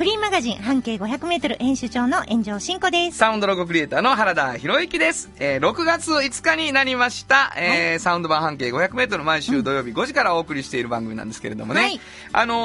フリーマガジン半径500メートル編集長の炎上真子です。サウンドロゴクリエイターの原田博之です。えー6月5日になりました、えーサウンド版半径500メートル毎週土曜日5時からお送りしている番組なんですけれどもね。はいあのー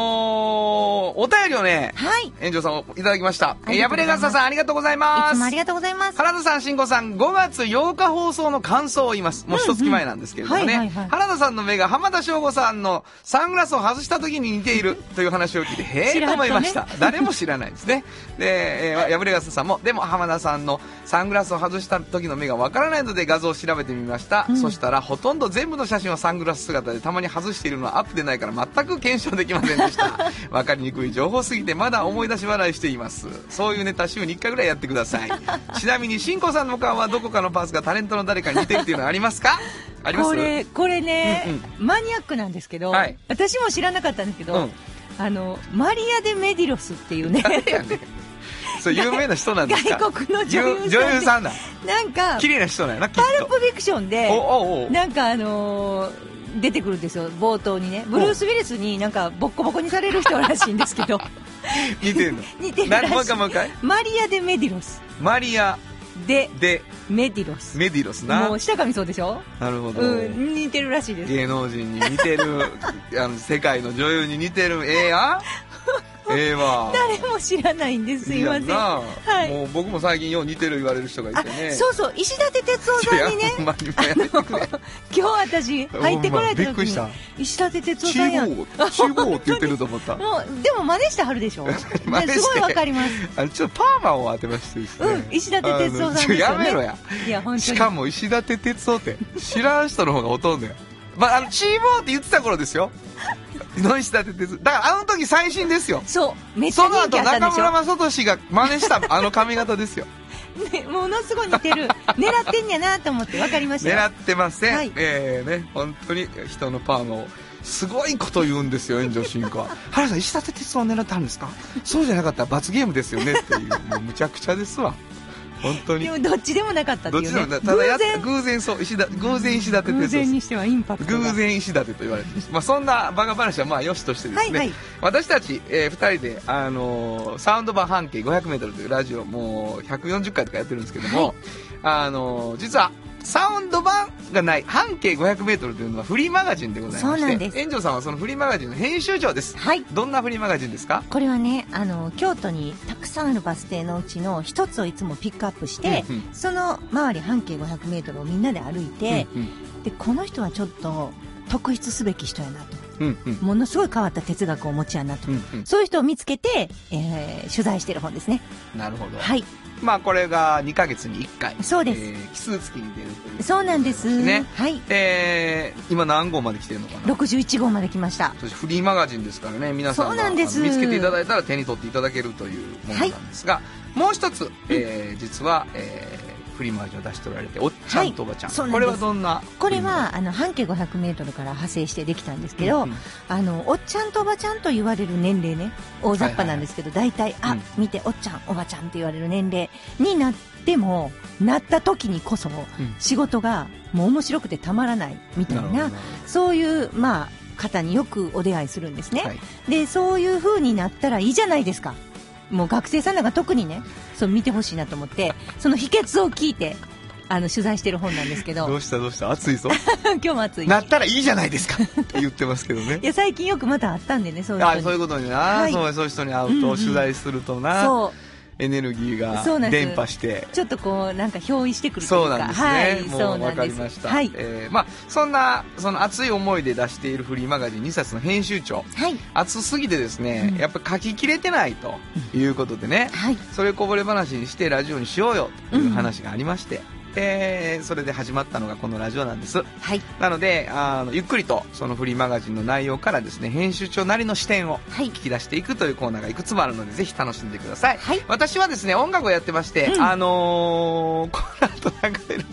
お便りをね、はい。炎上さんをいただきました。ありがとうございます破れ傘さんありがとうございいます。つもありがとうございます。原田さん、慎吾さん、5月8日放送の感想を言います。もう一月前なんですけれどもね。うんうんはいはいはい原田さんの目が浜田省吾さんのサングラスを外した時に似ているという話を聞いて、へえと思いました。誰も知らないですね。で、えー、破れ傘さんも、でも浜田さんのサングラスを外した時の目がわからないので画像を調べてみました。そしたら、ほとんど全部の写真はサングラス姿でたまに外しているのはアップでないから全く検証できませんでした。わかりにくい情報すぎてまだ思い出し笑いしています。そういうネタ週に1回ぐらいやってください。ちなみに、しんこさんの顔はどこかのパーツがタレントの誰かに似てるっていうのはありますか？あります？これ、これね、うんマニアックなんですけど、はい私も知らなかったんですけど、うんあの、マリア・デ・メディロスっていうね。そう、有名な人なんですか？外国の女優さん優さんだ。なんか、綺麗な人なんやな、パルと。プフィクションで、なんかあのー出てくるんですよ、冒頭にね。ブルース・ウィリスになんかボッコボコにされる人らしいんですけど、似てんの？似てるらしい。マリア・デ・メディロス。マリア・で、デ・メディロス。メディロスな。もう下噛みそうでしょ？なるほど。うん、似てるらしいです。芸能人に似てる、あの、世界の女優に似てる、ええやん ええわ。誰も知らないんです。すいません。はい。もう僕も最近よう似てる言われる人がいあてね。そうそう、石立哲夫さんにね。今日私入ってこられた時にほんまびっくりした、石立哲夫チさんやん。チーボーって言ってると思った。もう、でも真似してはるでしょ すごいわかります。あの、ちょっとパーマを当てましてですね。うん、石立哲夫さんやめろや。いや、本当に。しかも石立哲夫って、知らん人の方がほとんどや。まあ、あの、チーボーって言ってた頃ですよ。の石立哲夫。だからあの時最新ですよ。そう、めっちゃその後人気あったんでし中村雅俊が真似したあの髪型ですよ。ょ、ね、ものすごい似てる。狙ってんやなと思ってわかりました？よ。狙ってません。はいえーね、本当に人のパーマを。すごいこと言うんですよ、炎上進行は。原さん、石立哲夫を狙ってあるんですか？そうじゃなかったら罰ゲームですよねっていう、もうむちゃくちゃですわ。本当にで。もどっちでもなかったっていうね。どっちでも偶然偶然そう、石田、偶然石立哲夫です偶然。にしてはインパクトが。偶然石立と言われてまあ、そんなバカ話はまあよしとしてですね、はいはい私たち、え2人で、あのーサウンド版半径 500m というラジオもう140回とかやってるんですけども、あのー実はサウンド版がない半径 500m というのはフリーマガジンでございましてそうなんです炎上さんはそのフリーマガジンの編集長ですはい。どんなフリーマガジンですか？これはね、あの、京都にたくさんあるバス停のうちの一つをいつもピックアップして、うんうんその周り半径500メートルをみんなで歩いて、うんで、この人はちょっと特筆すべき人やなと。うんうんものすごい変わった哲学をお持ちやなと。うんうんそういう人を見つけて、えー取材してる本ですね。なるほど、はい。まあこれが2ヶ月に1回。そうです。えー奇数月に出るというそうなんです。ねはい。えー今何号まで来てるのかな？61号まで来ました。そしてフリーマガジンですからね。皆さんが見つけていただいたら手に取っていただけるというものなんですが、もう一つ、えー実は、えーフリーマガジンを出しておられておっちゃんとおばちゃん、はいんこれはどんな？これは、あの、半径500メートルから派生してできたんですけど、うんうん。あの、おっちゃんとおばちゃんと言われる年齢ね、大雑把なんですけど、大体、あうん、見て、おっちゃん、おばちゃんって言われる年齢になっても、なった時にこそ、仕事がもう面白くてたまらないみたいな、なるほど。そういう、まあ、方によくお出会いするんですね。はい。で、そういう風になったらいいじゃないですか。もう学生さんなんか特にね、そう見てほしいなと思って、その秘訣を聞いて、あの、取材してる本なんですけど、どうしたどうした？暑いぞ。今日も暑い。なったらいいじゃないですか。っ て言ってますけどね。いや、最近よくまたあったんでね、そういう。あそういうことにな、はい。そうそういう人に会ううんうんと取材するとな、そエネルギーが伝播してう。ちょっとこう、なんか憑依してくるというか。そうなんですね、はい、もそう分。かりました、はい。えーまあ、そんなその熱い思いで出しているフリーマガジン2冊の編集長はい。熱すぎてですね、うんやっぱ書ききれてないということでね、はい。それこぼれ話にしてラジオにしようよという話がありまして、えーそれで始まったのがこのラジオなんです。はい。なので、あの、ゆっくりとそのフリーマガジンの内容からですね、編集長なりの視点をはい聞き出していくというコーナーがいくつもあるので、ぜひ楽しんでください。はい。私はですね、音楽をやってまして、うんあのー、この後流れる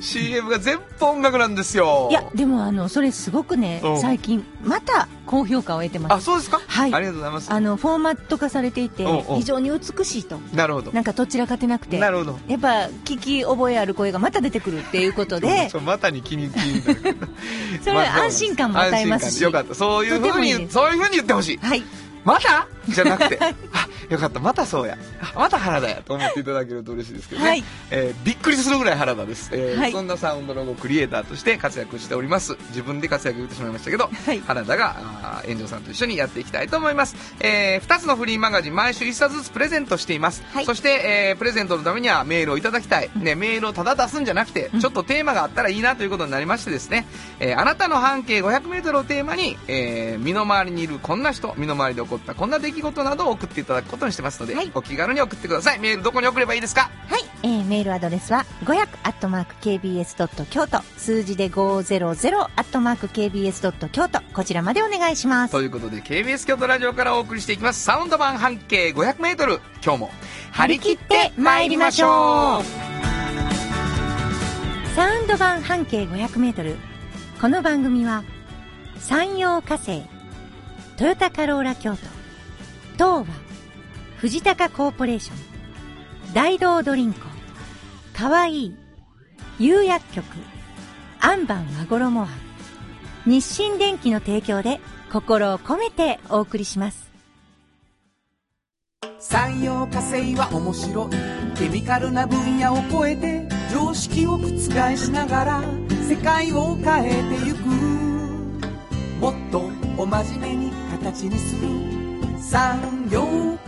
CM が全部音楽なんですよ。いや、でもあの、それすごくねうん、最近、また高評価を得てまあ、す。そうですか？はいありがとうございます。あの、フォーマット化されていて非常に美しいと。なるほど。なんかどちらかてなくて。なるほど。やっぱ、聞き覚えある声がまた出てくるっていうことで またに気に気になるそれは安心感も与えますしよかった。そういうふうに、そういうふうに言ってほしい。はい。また？じゃなくて、あ、よかった、またそうや。あまた原田やと思っていただけると嬉しいですけどね。はいえーびっくりするぐらい原田です。えーはいそんなサウンドロゴクリエイターとして活躍しております。自分で活躍言ってしまいましたけど、はい原田が、炎上さんと一緒にやっていきたいと思います。えー、2つのフリーマガジン、毎週1冊ずつプレゼントしています。はいそして、えープレゼントのためにはメールをいただきたい。ね、メールをただ出すんじゃなくて、ちょっとテーマがあったらいいなということになりましてですね、えーあなたの半径500メートルをテーマに、えー身の回りにいるこんな人、身の回りで起こったこんな出来事などを送っていただくことにしてますので、はいお気軽に送ってください。メールどこに送ればいいですか？はい。えー、メールアドレスは、500アットマーク KBS ドット京都、数字で500アットマーク KBS ドット京都、こちらまでお願いします。ということで KBS 京都ラジオからお送りしていきますサウンド版半径 500m 今日も張り切って参りましょうサウンド版半径500メートル。この番組は、山陽火星、トヨタカローラ京都、東和、藤高コーポレーション、大道ドリンコ、かわいい、釉薬局、アンバン和衣庵、日清電機の提供で心を込めてお送りします。産業化成は面白い。ケミカルな分野を超えて常識を覆しながら世界を変えてゆく。もっとお真面目に形にする。産業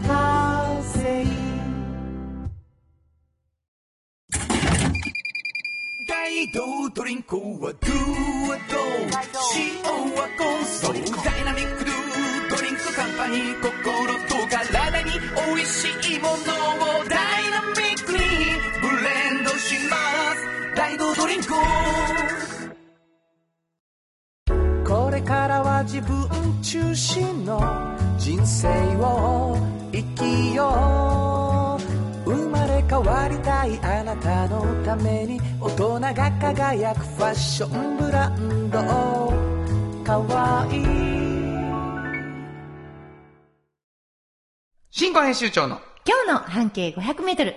化成大道ドリンクはドゥはド塩はコンソーダイナミックドゥドリンクカンパニー心と体に美味しいものをダイナミックにブレンドします大道ドリンクこれからは自分中心の人生を生きよう。生まれ変わりたいあなたのために大人が輝くファッションブランドかわいい新婚編集長の。今日の半径500メートル。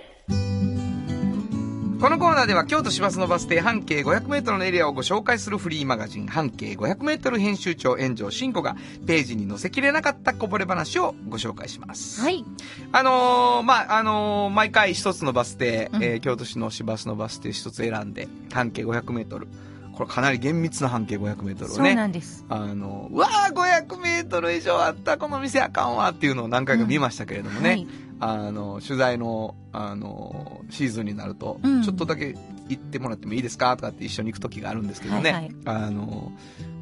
このコーナーでは京都市バスのバス停半径 500m のエリアをご紹介するフリーマガジン半径 500m 編集長炎上真子がページに載せきれなかったこぼれ話をご紹介します。はい。あのーまあ、あのー毎回一つのバス停、うんえー京都市の市バスのバス停一つ選んで、半径500メートル。これかなり厳密な半径500メートルをそうね。なんです。あの、うわー500メートル以上あった、この店あかんわっていうのを何回か見ましたけれどもね。はい。あの、取材の、あの、シーズンになると、うんちょっとだけ行ってもらってもいいですかとかって一緒に行く時があるんですけどね。はいはいあの、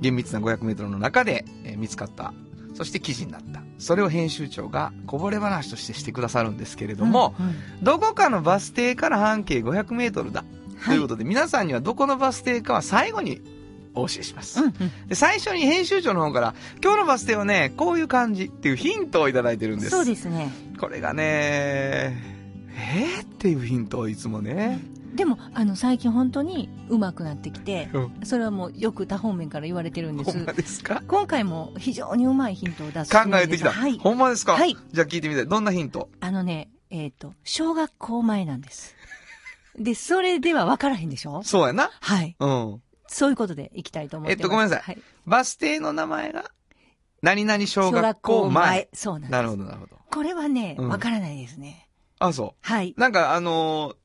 厳密な500メートルの中で、えー見つかった。そして記事になった。それを編集長がこぼれ話としてしてくださるんですけれども、うんうんどこかのバス停から半径500メートルだ。とはいいうことで、皆さんにはどこのバス停かは最後にお教えします。うんうんで、最初に編集長の方から、今日のバス停はね、こういう感じっていうヒントをいただいてるんです。そうですね。これがね、えー、っていうヒントをいつもね。でも、あの、最近本当に上手くなってきて、うんそれはもうよく他方面から言われてるんですほん。まですか？今回も非常にうまいヒントを出す考えてきた。はい。ほんまですか？はい。じゃあ聞いてみたい。どんなヒント？あのね、えっ、と、小学校前なんです。で、それでは分からへんでしょ？そうやな。はい。うん。そういうことでいきたいと思ってます。えっとごめんなさいはい。バス停の名前が、何々小小学学校校前。前。そうなんです。なるほど、なるほど。これはね、うん分からないですね。あ、そはい。う。なんかあのー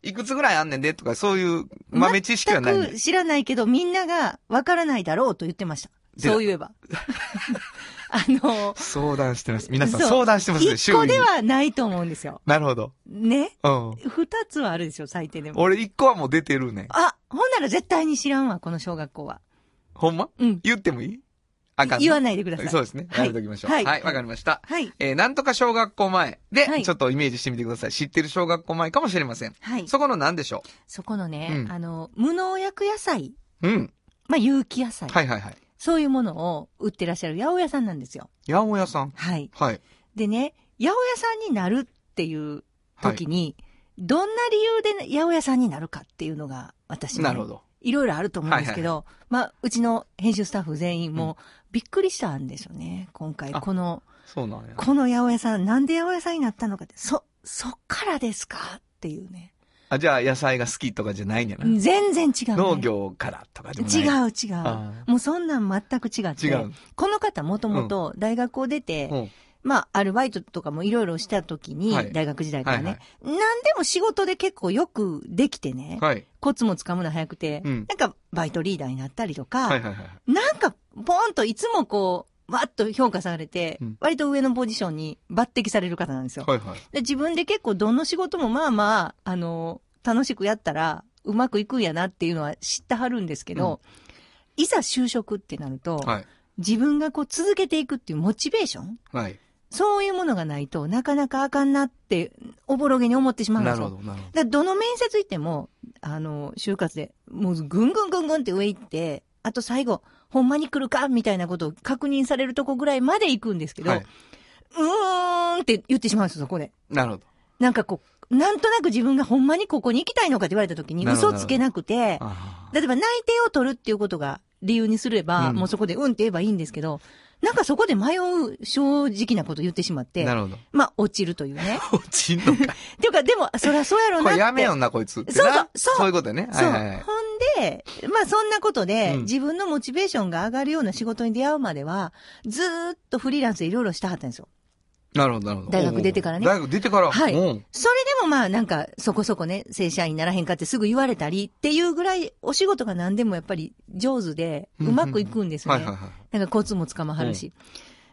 いくつぐらいあんねんでとか、そういう豆知識はない、全く知らないけど、みんなが分からないだろうと言ってました。でそういえば。あの、相談してます。皆さん相談してますね、一個周囲にではないと思うんですよ。なるほど。ね？うん。二つはあるでしょ、最低でも。俺一個はもう出てるね。あ、ほんなら絶対に知らんわ、この小学校は。ほんま？うん。言ってもいい？あかんの？言わないでください。そうですね。はいやめときましょう。ははいい。わ、かりました。はい。えー、なんとか小学校前で、はいちょっとイメージしてみてください。知ってる小学校前かもしれません。はい。そこの何でしょそこのね、うんあの、無農薬野菜、ううん。まあ、有機野菜、はいはいはい。そういうものを売ってらっしゃる八百屋さんなんですよ。八百屋さん？はい。はい。でね、八百屋さんになるっていう時に、どんな理由で八百屋さんになるかっていうのが、私ねなるほど。いろいろあると思うんですけど、まあ、うちの編集スタッフ全員もびっくりしたんですよね。今回、あこの、そうなんや。この八百屋さん、なんで八百屋さんになったのかって、そ、そっからですか？っていうね。あ、じゃあ野菜が好きとかじゃないんやな。全然違う、ね。農業からとかでもない。違う違あう。もうそんなん全く違って。違う。この方もともと大学を出て、うん。まあ、アルバイトとかもいろいろした時に、はい大学時代からね、はい何でも仕事で結構よくできてね、はい。コツもつかむの早くて、うんなんかバイトリーダーになったりとか、はいはいはい。なんかポーンといつもこう、わっと評価されて、うん割と上のポジションに抜擢される方なんですよ。はいはい。で自分で結構どの仕事もまあまあ、あの、楽しくやったらうまくいくんやなっていうのは知ってはるんですけど、いざ就職ってなると、はい。自分がこう続けていくっていうモチベーションはい。そういうものがないとなかなかあかんなって、おぼろげに思ってしまうんですよ。なるほど、なるほだからどの面接行っても、あの、就活で、もうぐんぐんぐんぐんって上行って、あと最後、ほんまに来るか？みたいなことを確認されるとこぐらいまで行くんですけど。ど、はい。うーんって言ってしまうんですよ、そこで。なるほど。なんかこう、なんとなく自分がほんまにここに行きたいのかって言われた時に嘘つけなくて、あ例えば内定を取るっていうことが理由にすれば、うんもうそこでうんって言えばいいんですけど、なんかそこで迷う正直なこと言ってしまってーな、るほど。まあ落ちるというね。落ちんのか。っていうか、でも、そりゃそうやろうこなって。れやめよんな、こいつってな。そうそうそうそういうことね。はいはいはい。ほんで、まあそんなことで、うん自分のモチベーションが上がるような仕事に出会うまでは、ずーっとフリーランスでいろいろしたはったんですよ。なるほど、なるほど。大学出てからね大学出てから？はいうんそれでもまあなんか、そこそこね、正社員にならへんかってすぐ言われたりっていうぐらい、お仕事が何でもやっぱり上手で、うまくいくんですね。はいはいはい。なんかコツもつかまはるし。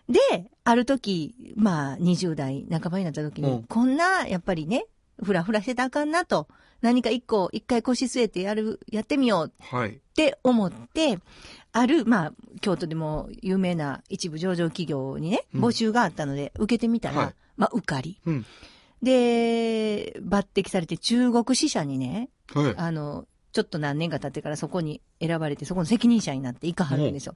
で、ある時、まあ20代半ばになった時に、うんこんな、やっぱりね、ふらふらしてたらあかんなと、何か一個、一回腰据えてやる、やってみようはい。って思って、ある、まあ、京都でも有名な一部上場企業にね、うん募集があったので、受けてみたら、はいまあ、受かり。うん。で、抜擢されて中国支社にね、はい。あの、ちょっと何年か経ってからそこに選ばれて、そこの責任者になっていかはるんですよ。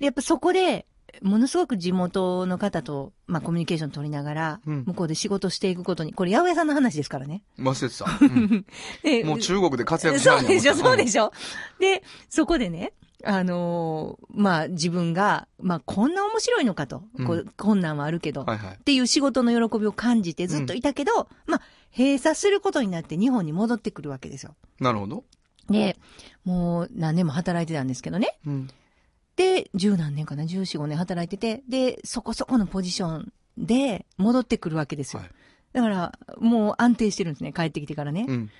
で、やっぱそこで、ものすごく地元の方と、まあ、コミュニケーション取りながら、うん向こうで仕事していくことに、これ、八百屋さんの話ですからね。忘れてた。うん でもう中国で活躍しそうでしょ、そうでょ。しょ。で、そこでね、あのーまあ、自分が、まあ、こんな面白いのかと、こうう困難はあるけど、はいはいっ。ていう仕事の喜びを感じてずっといたけど、まあ、閉鎖することになって日本に戻ってくるわけですよ。なるほど。で、もう何年も働いてたんですけどね。うん。で、十何年かな、十四五年働いてて、で、そこそこのポジションで戻ってくるわけですよ。はいだから、もう安定してるんですね、帰ってきてからね。うん。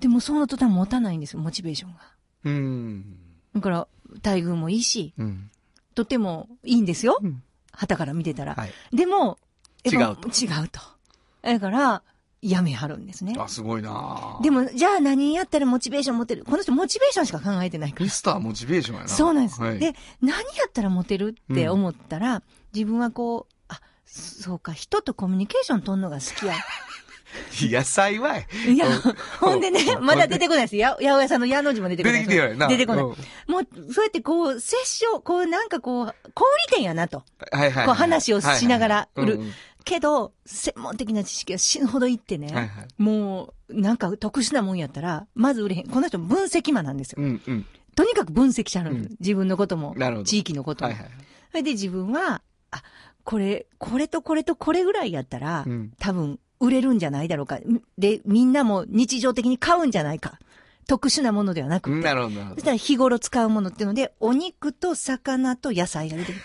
でもその途端持たないんですよ、モチベーションが。うん。だから、待遇もいいし、うん。とてもいいんですよ。うん旗から見てたら。はい。でも、違う違うと。だから、やめはるんですね。あ、すごいなでも、じゃあ何やったらモチベーション持てる？この人モチベーションしか考えてないからミ。スターモチベーションやな。そうなんです。はい、で、何やったらモテるって思ったら、自分はこう、あ、そうか、人とコミュニケーション取るのが好きや。野菜はい。いやうん、ほんでね、まだ出てこないです。や、八百屋さんの矢の字も出てこ出ない。てきて。出てこない。うんもう、そうやってこう、接触、こう、なんかこう、小売店やなと。はいはいはい。こう話をしながら売るけど、専門的な知識が死ぬほどいってね、うんはいはい。もう、なんか特殊なもんやったら、まず売れへん。この人分析マンなんですよ。うんうん。とにかく分析しはるんです、うん自分のこともなるほ、ど地域のことも。はいはい。それで自分は、あ、これ、これとこれとこれぐらいやったら、うん多分売れるんじゃないだろうか。で、みんなも日常的に買うんじゃないか。特殊なものではなくて。なるほど。そしたら日頃使うものっていうので、お肉と魚と野菜が出てく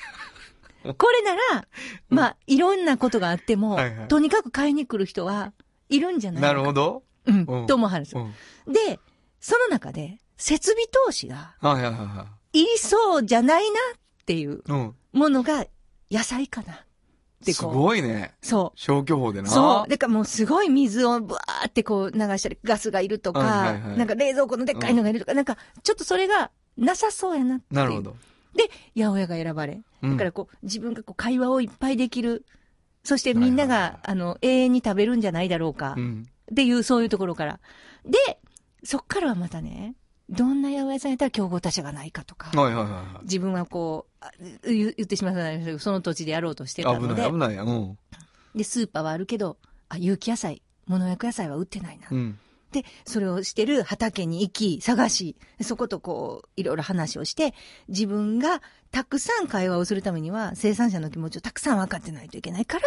る。これなら、まあ、いろんなことがあっても、はいはいとにかく買いに来る人はいるんじゃないかなるほど。うん、うんと思わはるんですよ。うん。で、その中で、設備投資がはいはいはいはいりそうじゃないなっていう。ものが野菜かなってすこう。ごいね。そう。消去法でな。そう。だからもうすごい水をブワーってこう流したり、ガスがいるとか、はいはいはいなんか冷蔵庫のでっかいのがいるとか、なんかちょっとそれがなさそうやなっていう。なるほど。で、八百屋が選ばれ。うんだからこう、自分がこう会話をいっぱいできる。そしてみんなはいはいはいが、あの、永遠に食べるんじゃないだろうか。うん。っていう、そういうところから。で、そっからはまたね、どんな八百屋さんやったら競合他社がないかとか。はいはいはいはい。自分はこう、あ言言ってしまったんですけど、その土地でやろうとしてたので危ない、危、ないやん。うん。で、スーパーはあるけど、あ、有機野菜、物薬野菜は売ってないな。うん。で、それをしてる畑に行き、探し、そことこう、いろいろ話をして、自分がたくさん会話をするためには、生産者の気持ちをたくさん分かってないといけないから、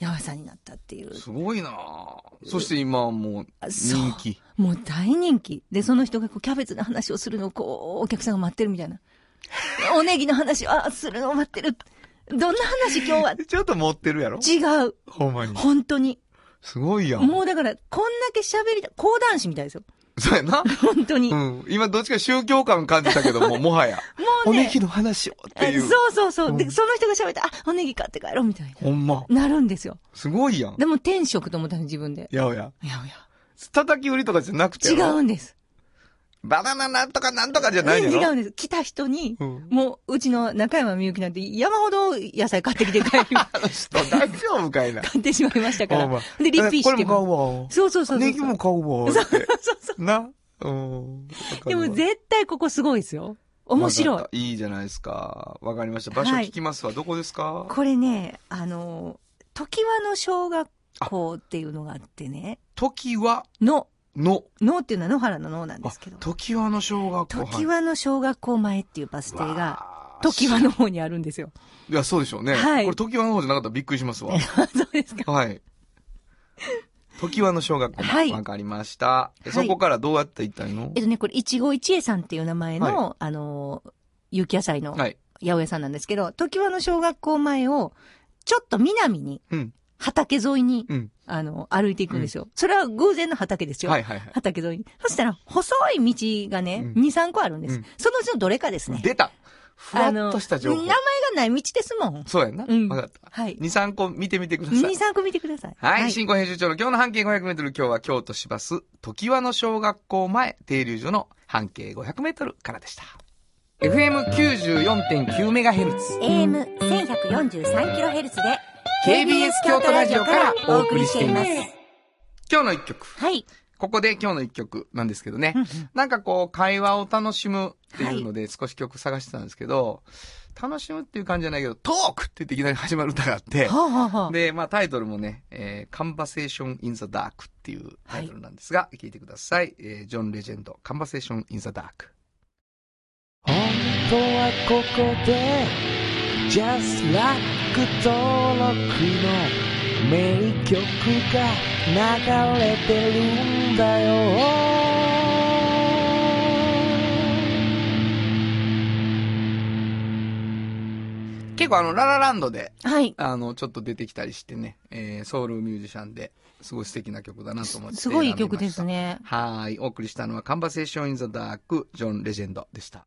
八百屋さんになったっていう。すごいなあそして今はもう人気。もう大人気。で、その人がこうキャベツの話をするのをこう、お客さんが待ってるみたいな。おネギの話をあするのを待ってる。どんな話今日は？ちょっと持ってるやろ？違う。ほんまに。本当に。すごいやん。もうだから、こんだけ喋りた、講談師みたいですよ。そうやな。本当に。うもん。今どっちか宗教感感じたけども、もはや。うね。おネギの話をっていう。そうそうそう。で、うんその人が喋って、あ、おネギ買って帰ろうみたいほんま。な。なるんですよ。すごいやん。でも天職と思ったの自分で。やおや。いやい叩き売りとかじゃなくてや。違うんです。バナナなんとかなんとかじゃないの？違うんです。来た人に、うんもう、うちの中山みゆきなんて山ほど野菜買ってきて帰り、あの人大丈夫かいな？買ってしまいましたから。まで、リピしてこれも買うわ。そうそうそうそう。ネギも買うわ。ってそうそう。な？うん。でも絶対ここすごいですよ。面白いいいじゃないですか。わかりました。場所聞きますわ。どこですか？これね、あの、時和の小学校っていうのがあってね、時はの、の。のっていうのは野原の野なんであすけど、時はの小学校。時和の小学校前っていうバス停が、が時和の方にあるんですよ。いや、そうでしょうね。はいこれ時和の方じゃなかったらびっくりしますわ。そうですか。はい。時和の小学校。はいわかりました。えはいそこからどうやって行ったの？えっとね、これ、一期一会さんっていう名前の、はあの、有機野菜のはい。八百屋さんなんですけど、時和の小学校前を、ちょっと南に、うん。畑沿いに、うん。あの、歩いていくんですよ。それは偶然の畑ですよ。はいはいはい。畑沿いに。そしたら、細い道がね、うん2、3個あるんです。うんそのうちのどれかですね。出たふわっとした情報名前。がない道ですもん。そうやんな。うんわかった。はい。2、3個見てみてください。2、3個見てください。はい、新婚編集長の今日の半径500メートル、今日は京都市バス、時和の小学校前停留所の半径500メートルからでした。FM94.9 メガヘルツ。AM1143kHz で、KBS 京都ラジオからお送りしています。今日の一曲。はい。ここで今日の一曲なんですけどね。なんかこう、会話を楽しむっていうので少し曲探してたんですけど、楽しむっていう感じじゃないけど、トークって言っていきなり始まる歌があって、はあ、はあはあ、で、まあタイトルもね、えー、Conversation in the Dark っていうタイトルなんですが、聞いてください。えー、ジョン・レジェンド、Conversation in the Dark。本当はここで Just Like 登録の名曲が流れてるんだよ結構あの、ララランドで、はい。あの、ちょっと出てきたりしてね、えー、ソウルミュージシャンで、すごい素敵な曲だなと思って。すごい曲です。ね。はーい。お送りしたのは、Conversation in the Dark、ジョン・レジェンドでした。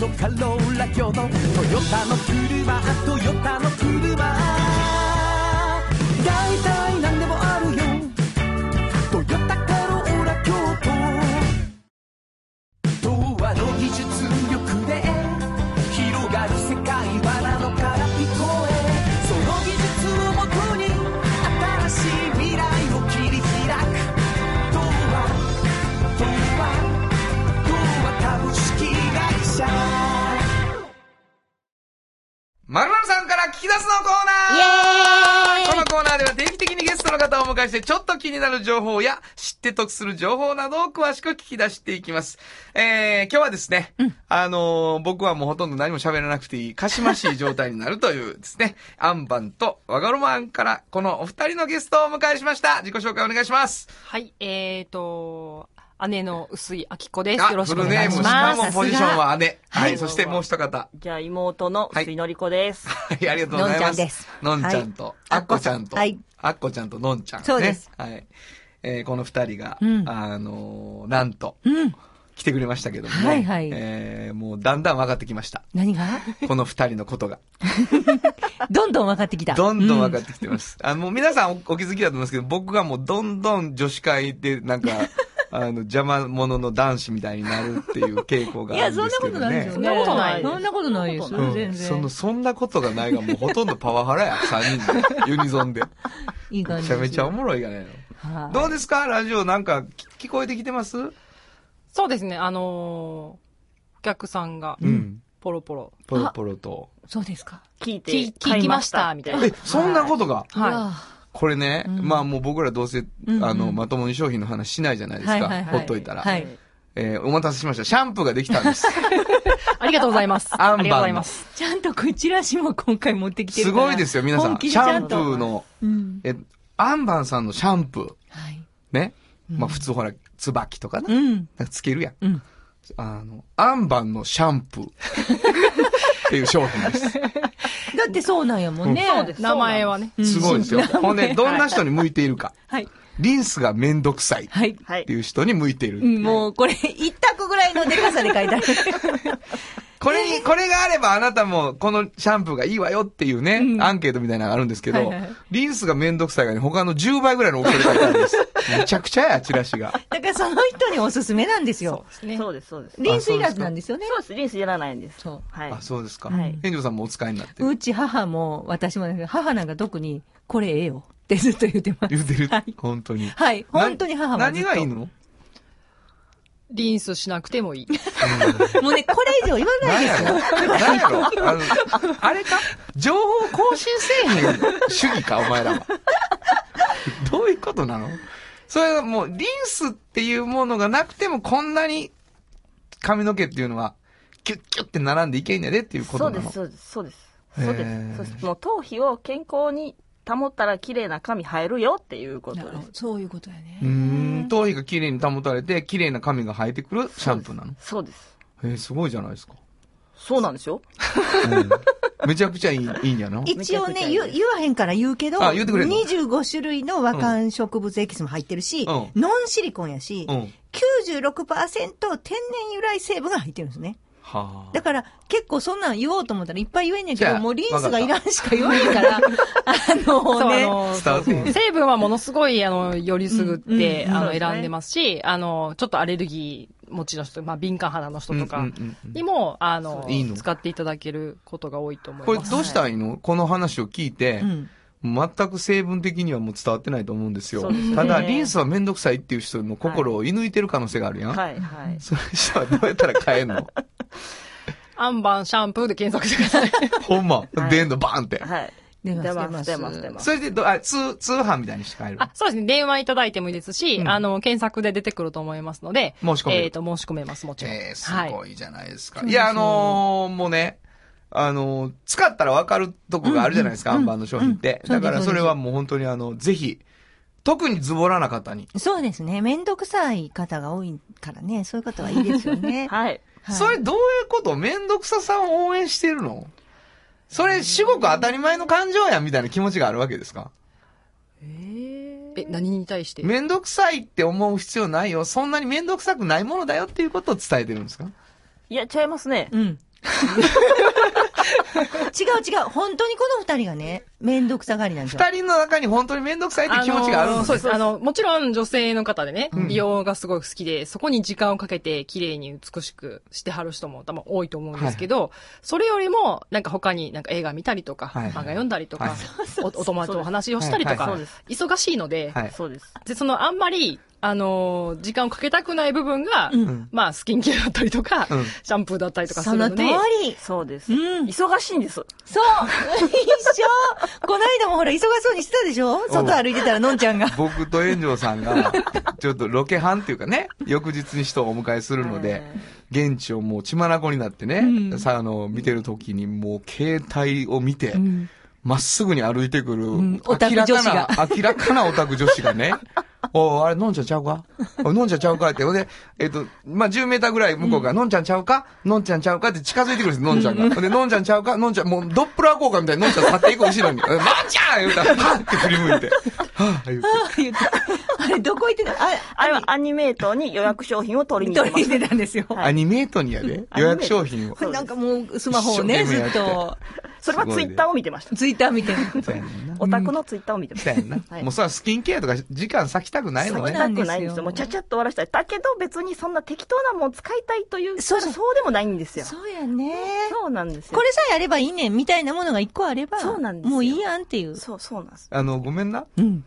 のカローラ京都トヨタの車トヨタのまるまるさんから聞き出すのコーナーイエーイこのコーナーでは定期的にゲストの方をお迎えして、ちょっと気になる情報や、知って得する情報などを詳しく聞き出していきます。えー、今日はですね、あのー僕はもうほとんど何も喋らなくていい、かしましい状態になるというですね、アンバンとワガロマンから、このお二人のゲストをお迎えしました。自己紹介お願いします。はい、えーと、姉の薄井明子です。あよろしくおフルネーム、願いししかます。もポジションは姉。ははいい。そしてもう一方。じゃあ妹のはい水のり子です。はい、ありがとうございます。のんちゃんですのんちゃんと、あっこちゃんと、はいあっこちゃんとのんちゃん、ね。そうです。はい。えーこの二人が、うんあのーなんと、うん。来てくれましたけどもね。はいはいえーもうだんだん分かってきました。何が？この二人のことが。どんどん分かってきた。どんどん分かっってきてます。あもう皆さんおお気づきだと思いますけど、僕がもうどんどん女子会でなんか、あの、邪魔者の男子みたいになるっていう傾向があるんですけどね。いやそんなことないですよそんなことないそんなことないです全然。その、そんなことがないがもうほとんどパワハラや、三人で。ユニゾンで。いい感じめちゃめちゃおもろいがね。はいどうですか？ラジオなんか聞聞こえてきてます？そうですね、あのーお客さんがう、ん。ポロポロ、ポロポロと。そうですか。聞いて聞きました、みたいな。え、そんなことが？はこれね、うんまあもう僕らどうせ、うんあの、まともに商品の話しないじゃないですか。はいほっといたら。はい。えーお待たせしました。シャンプーができたんです。い。ありがとうございます。アンバありがとうございます。ちゃんとこちらしも今回持ってきてるす。ごいですよ、皆さん。シャンプーの、うん。え、アンバンさんのシャンプー。はい。ね。まあ普通ほら、椿とかな。うん。なんかつけるやん。うん。あの、アンバンのシャンプー。っていう商品です。だってそうなんやもんね。そうです名前はね。すごいですよ。ほんで、どんな人に向いているか。はい。リンスがめんどくさいっはい。はいて。いう人に向いている。うんもう、これ、一択ぐらいのデカさで書いてある。これに、これがあればあなたもこのシャンプーがいいわよっていうね、うんアンケートみたいなのがあるんですけど、はいはいはいリンスがめんどくさいがね、他の10倍ぐらいの大きさで書いてあるんです。めちゃくちゃや、チラシが。だからその人におすすめなんですよ。ねそうです、そうです。リンスいらずなんですよね。そうです、リンスやらないんです。そうはい。あ、そうですか。はい園長さんもお使いになってる。うち母も私もだけど、母なんか特に、これええよってずっと言ってます。言うてる、はい。本当に。はい。本当に母はずっと。何がいいの？リンスしなくてもいい。もうね、これ以上言わないですよ。何やろ？あの、あれか？情報更新せえへん主義か、お前らは。どういうことなの？それはもう、リンスっていうものがなくてもこんなに髪の毛っていうのは、キュッキュッって並んでいけんやでっていうことなの？そうです、そうです、そうです。そうです。そうですもう頭皮を健康に保ったら綺麗な髪生えるよっていうことです。そういうことやねうーん、頭皮が綺麗に保たれて、綺麗な髪が生えてくるシャンプーなの？そうです。えー、すごいじゃないですか。そうなんですよ。うんめちゃくちゃいい、いいんやな。一応ね、言言わへんから言うけど、あ言ってくれんの？25種類の和漢植物エキスも入ってるし、うんノンシリコンやし、うん。96%天然由来成分が入ってるんですね。はあ。だから、結構そんなん言おうと思ったらいっぱい言えんねんけど、じゃあもうリンスがいらんしか言わへんから、あのね、成分はものすごい、あの、よりすぐって、うん。うんあの、選んでますし、あの、ちょっとアレルギー持ちの人、まあ、敏感肌の人とかうんうんうんうん。にも、あのいいの？使っていただけることが多いと思います。これどうしたらいいの？この話を聞いて、うん全く成分的にはもう伝わってないと思うんですよ。すねただ、リンスはめんどくさいっていう人の心を射抜いてる可能性があるやん。はい、はい。それじゃあどうやったら変えんの？アンバンシャンプーで検索してください。ほんま、はい出んのバーンって。はい。出ます出ます、出ます。それでど、あ、通、通販みたいにして変えるあ、そうですね。電話いただいてもいいですし、うんあの、検索で出てくると思いますので、申し込めるえっ、と、申し込めます、もちろん。えー、すはい。ごいじゃないですか。いや、あのーもうね、あのー使ったら分かるとこがあるじゃないですか、うんうんアンバーの商品って。うんうんだからそれはもう本当にあの、ぜひ、特にズボラな方に。そうですね。めんどくさい方が多いからね、そういう方はいいですよね。はい。はいそれどういうこと？めんどくささを応援してるの？それ、至極当たり前の感情やんみたいな気持ちがあるわけですか？え、何に対して？めんどくさいって思う必要ないよ。そんなにめんどくさくないものだよっていうことを伝えてるんですか？いや、ちゃいますね。うん。違う違う。本当にこの二人がね、めんどくさがりなんですよ。二人の中に本当にめんどくさいって気持ちがあるんですのそうです。あの、もちろん女性の方でね、うん美容がすごい好きで、そこに時間をかけて綺麗に美しくしてはる人も多分多いと思うんですけど、それよりも、なんか他になんか映画見たりとか、はいはい漫画読んだりとか、はいおお友達とお話をしたりとかはいはいはい、忙しいので、はい。そうです。で、そのあんまり、あのー時間をかけたくない部分が、うん。まあ、スキンケアだったりとか、うん。シャンプーだったりとかすその通るので、り。そうです。うん。忙しいんです。そう。一緒。この間もほら、忙しそうにしてたでしょ？外歩いてたら、のんちゃんが。僕と炎上さんが、ちょっとロケハンっていうかね、翌日に人をお迎えするので、現地をもう血眼になってね、うん。さあ、あの、見てる時にもう携帯を見て、うん。まっすぐに歩いてくる、ん。オタク明らか女子がな、明らかなオタク女子がね、おあれ、のんちゃんちゃうか？おのんちゃんちゃうか？って。ほんで、えっ、と、まあ、10メーターぐらい向こうが、のんちゃんちゃうか？のんちゃんちゃうか？って近づいてくるんです、のんちゃんが。ほんで、のんちゃんちゃうか？のんちゃん、もう、ドップラー効果みたいにのんちゃん立っていく後ろに。のんちゃん!言うたら、はっって振り向いて。はぁ、言うて。言ってあれ、どこ行ってたああれはアニメートに予約商品を取りに行ってたんですよ。アニメートにやで、予約商品を。なんかもう、スマホをね、ずっ一生懸命やってと、それはツイッターを見てました。ツイッター見て。オタクのツイッターを見てました。そうやんな。はいもうそれはスキンケアとか時間割きたくないのそうね。なんですよないんですよ。もうちゃちゃっと終わらせたい。だけど別にそんな適当なもん使いたいという、そうでもないんですよ。そうやね。そうなんですよ。これさえあればいいねんみたいなものが一個あれば、そうなんですよもういいやんっていう。そう、そうなんです。あの、ごめんな。うん。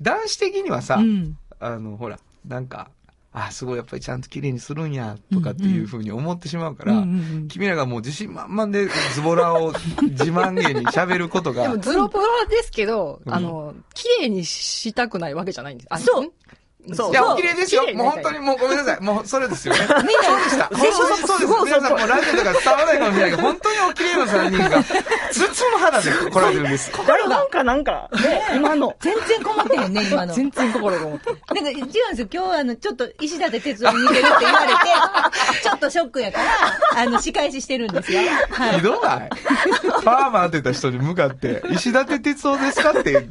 男子的にはさ、うん。あの、ほら、なんか、あ、すごいやっぱりちゃんと綺麗にするんや、とかっていうふうに思ってしまうから、うんうんうん。君らがもう自信満々でズボラを 自慢げに喋ることが。でも、、ズロプロですけど、うん。あの、綺麗にしたくないわけじゃないんです。あそうんそういや、お綺麗ですよ。もう本当にもうごめんなさい。もうそれですよね。みんな、そうでした。本当にそうです。皆さんもうラジオとか伝わらないかもしれないけど、本当にお綺麗な3人が、包む肌で来られてるんです。これなんかなんか、ね、今の。全然困ってへんね、今の。全然心が思って。なんか違うんですよ。今日あの、ちょっと石立哲夫に似てるって言われて、ちょっとショックやから、あの、仕返ししてるんですよ。はひい。どない？パーマ当てた人に向かって、石立哲夫ですかって、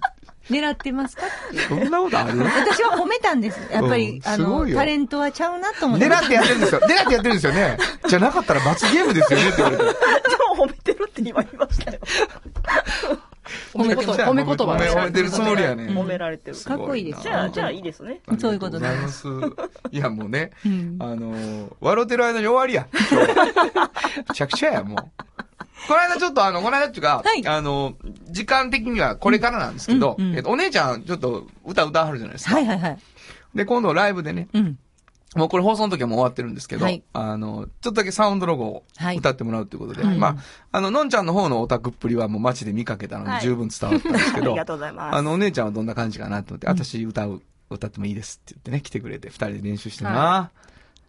狙ってますか？って。そんなことある？私は褒めたんです。やっぱり、うんあの、タレントはちゃうなと思って。狙ってやってるんですよ。狙ってやってるんですよね。じゃなかったら罰ゲームですよねって言われて。でも褒めてるって今言いましたよ。褒め言葉、褒め言葉褒めてるつもりやね。褒められてる。かっこいいですじゃあ、じゃあいいですね。そういうことありがとうございます。いや、もうね、んあのー、笑ってる間に終わりや。今日 めちゃくちゃや、もう。この間ちょっとあの、この間っていうか、はい。あの、時間的にはこれからなんですけど、うんうん。えっと、お姉ちゃんちょっと歌歌わはるじゃないですか。はいはいはい。で、今度ライブでね、うん。もうこれ放送の時はもう終わってるんですけど、はい。あの、ちょっとだけサウンドロゴをはい。歌ってもらうということで、はい。まあ、あの、のんちゃんの方のオタクっぷりはもう街で見かけたのではい。十分伝わったんですけど、ありがとうございます。あの、お姉ちゃんはどんな感じかなと思って、私歌う、歌ってもいいですって言ってね、来てくれて、二人で練習してな、は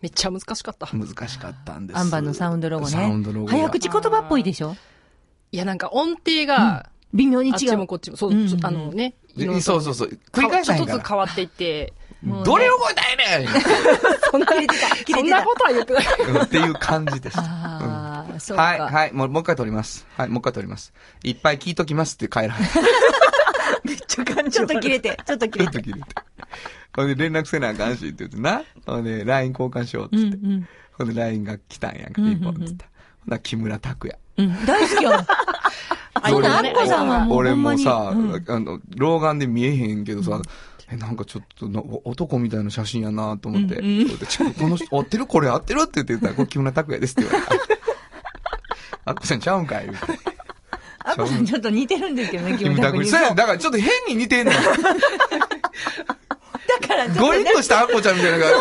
めっちゃ難しかった。難しかったんです。アンバンのサウンドロゴね。サウンドロゴが。早口言葉っぽいでしょ？いや、なんか音程が、微妙にあっ違う。ちもこっちも、そう、あのね、そうそうそう。繰り返さへんからちょっとずつ。変わっていって、どれ覚えたいね そんな、ことは言ってない。んっていう感じでした。ああ、そうか。はい、はい、もう、もう一回撮ります。はい、もう一回撮ります。いっぱい聞いときますって帰らない。ちょっと切れて、ちょっと切れ。ちょってと切れて。ほんで、連絡せなあかんしって言ってな。ほんで、LINE 交換しようっうんつって。うん。ほんで、LINE が来たんやんか、うんピンポンっつって。ほな、木村拓哉。うん、大好きよ。そんなアッコさんはもう俺。もさ、うんあの、老眼で見えへんけどさ、え、なんかちょっとな、男みたいな写真やなと思って、うんうんこの人、合ってる？これ合ってる？って言ってたら、これ木村拓哉ですって言われた。あっこさんちゃうんかい？言うて。アッコさんちょっと似てるんですけどね、木村拓哉。そうや、だからちょっと変に似てんのよ。だからちょっとゴリッとしたアッコちゃんみたいなのが、そ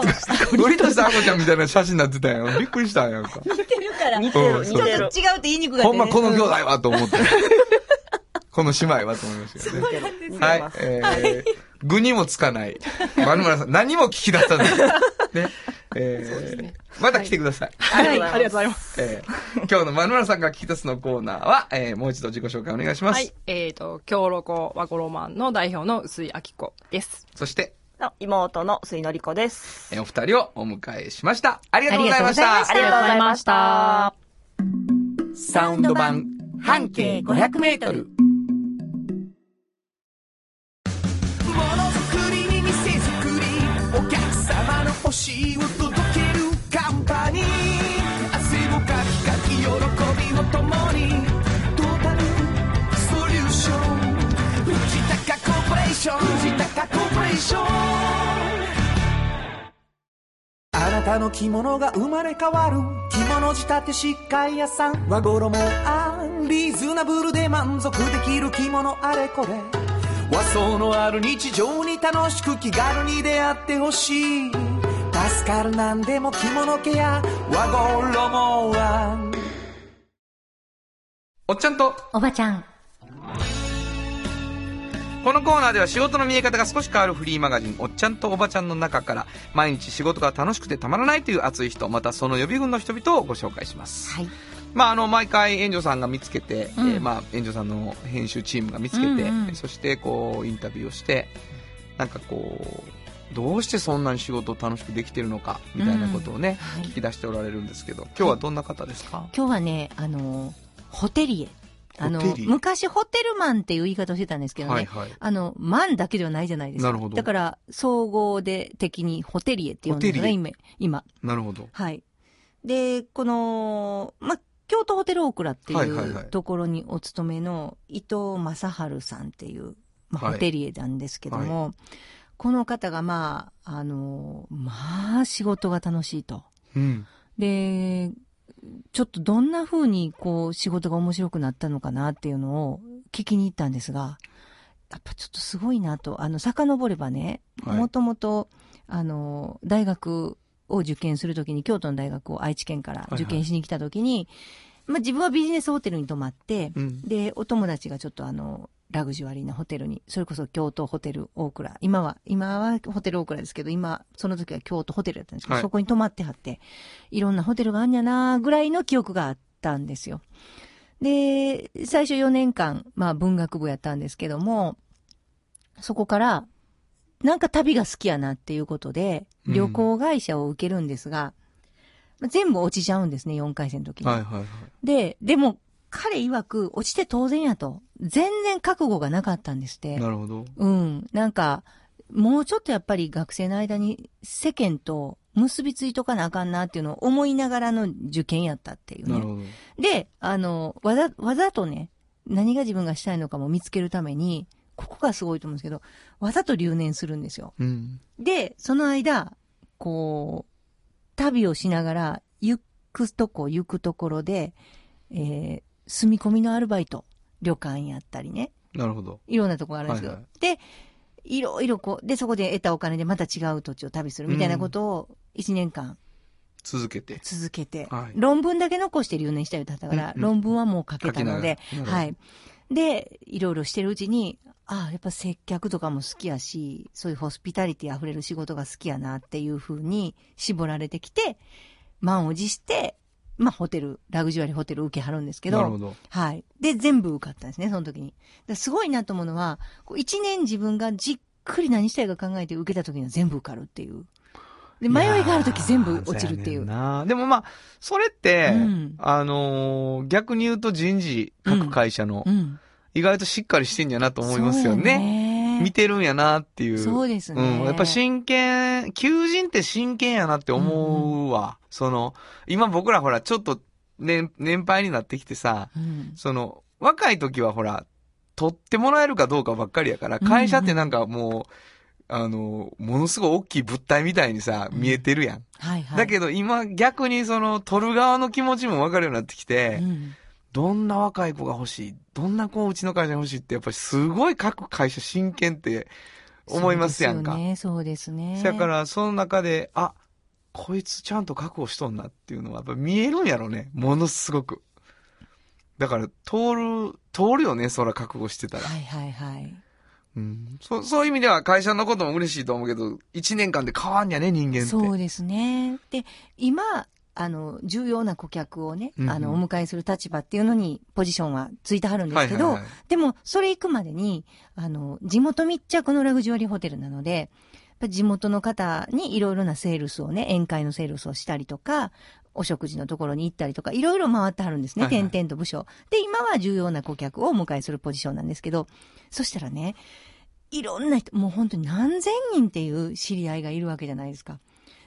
うそう。ゴリッとしたアッコちゃんみたいな写真になってたよ。びっくりしたんやんか。似てるから。似てるちょっと違うって言いにくかったね。ほんまこの兄弟うんはと思って。この姉妹はと思いましたよね。はい。えー、具にもつかない。丸村さん、何も聞き出さない。ね。えー、また来てください。はい、ありがとうございます。えー、今日の丸村さんが聞き出すのコーナーは、えー、もう一度自己紹介お願いします。はい、えっ、と、京ロコ和コロマンの代表の薄井明子です。そして、あ妹の水のりこです。えーお二人をお迎えしました。ありがとうございましあた。ありがとうございました。サウンド版半径500メートル。ものづくりに店づくりお客様の欲しいション藤高コーポレーションあなたの着物が生まれ変わる着物仕立て疾患屋さん和衣あんリーズナブルで満足できる着物あれこれ和装のある日常に楽しく気軽に出会ってほしい助かるなんでも着物ケア和衣はおっちゃんと、おばちゃん。このコーナーでは仕事の見え方が少し変わるフリーマガジン、おっちゃんとおばちゃんの中から、毎日仕事が楽しくてたまらないという熱い人、またその予備軍の人々をご紹介します。はい。まあ、あの、毎回、援助さんが見つけて、うんえーまあ、援助さんの編集チームが見つけて、うんうんそして、こう、インタビューをして、なんかこう、どうしてそんなに仕事を楽しくできてるのか、みたいなことをね、はい聞き出しておられるんですけど、今日はどんな方ですか、今日はね、あの、ホテリエ。あの昔ホテルマンっていう言い方をしてたんですけどね。はいはい。あの、マンだけではないじゃないですか。なるほどだから、総合で的にホテリエって呼んでるんですね、今。今。なるほど。はい。で、この、ま、京都ホテルオークラっていはいはいはいうところにお勤めの伊藤正治さんっていう、まあ、はいホテリエなんですけども、この方がまあ、あの、まあ、仕事が楽しいと。うん。で、ちょっとどんな風にこう仕事が面白くなったのかなっていうのを聞きに行ったんですが、やっぱちょっとすごいなと、あの、遡ればね、はい。もともと、あの、大学を受験するときに、京都の大学を愛知県から受験しに来たときに、まあ自分はビジネスホテルに泊まって、うん。で、お友達がちょっとあの、ラグジュアリーなホテルに、それこそ京都ホテル大倉。今は、今はホテル大倉ですけど、今、その時は京都ホテルだったんですけど、はいそこに泊まってはって、いろんなホテルがあんやなぐらいの記憶があったんですよ。で、最初4年間、まあ文学部やったんですけども、そこから、なんか旅が好きやなっていうことで、うん旅行会社を受けるんですが、まあ全部落ちちゃうんですね、4回戦の時に。はいはいはい。で、でも、彼曰く、落ちて当然やと。全然覚悟がなかったんですって。なるほど。うん。なんか、もうちょっとやっぱり学生の間に世間と結びついとかなあかんなっていうのを思いながらの受験やったっていうね。なるほど。で、あの、わざ、わざとね、何が自分がしたいのかも見つけるために、ここがすごいと思うんですけど、わざと留年するんですよ。うん。で、その間、こう、旅をしながら、行くとこ行くところで、えー住み込みのアルバイト、旅館やったりね、なるほど。いろんなとこがあるんですけど、はいはで、いろいろこう、で、そこで得たお金でまた違う土地を旅するみたいなことを、1年間続けて。続けて、はい。論文だけ残して留年したよってったから、うんうん論文はもう書けたので、はい。で、いろいろしてるうちに、ああ、やっぱ接客とかも好きやし、そういうホスピタリティ溢れる仕事が好きやなっていう風に絞られてきて、満を持して、まあホテル、ラグジュアリーホテル受けはるんですけど、なるほど。はい。で、全部受かったんですね、その時に。ですごいなと思うのは、一年自分がじっくり何したいか考えて受けた時には全部受かるっていう。で、迷いがある時全部落ちるっていう。でもまあ、それって、うんあのー逆に言うと人事、各会社の、うん。意外としっかりしてんやなと思いますよね。ね見てるんやなっていう。そうですね。うん。やっぱ真剣、求人って真剣やなって思うわ。その、今僕らほら、ちょっと年、年配になってきてさ、うん。その、若い時はほら、取ってもらえるかどうかばっかりやから、会社ってなんかもう、あの、ものすごい大きい物体みたいにさ、見えてるやん。はいはい。だけど今逆にその、取る側の気持ちも分かるようになってきて、うんどんな若い子が欲しいどんな子をうちの会社に欲しいって、やっぱりすごい各会社真剣って思いますやんか。そうですよね、そうですね。だから、その中で、あ、こいつちゃんと確保しとんなっていうのは、やっぱ見えるんやろね。ものすごく。だから、通る、通るよね、そら覚悟してたら。はいはいはい。うん。そそういう意味では会社のことも嬉しいと思うけど、一年間で変わんやね、人間って。そうですね。で、今、あの、重要な顧客をね、うんうんあの、お迎えする立場っていうのに、ポジションはついてはるんですけど、でも、それ行くまでに、あの、地元密着のラグジュアリーホテルなので、地元の方にいろいろなセールスをね、宴会のセールスをしたりとか、お食事のところに行ったりとか、いろいろ回ってはるんですね、はいはい点々と部署。で、今は重要な顧客をお迎えするポジションなんですけど、そしたらね、いろんな人、もう本当に何千人っていう知り合いがいるわけじゃないですか。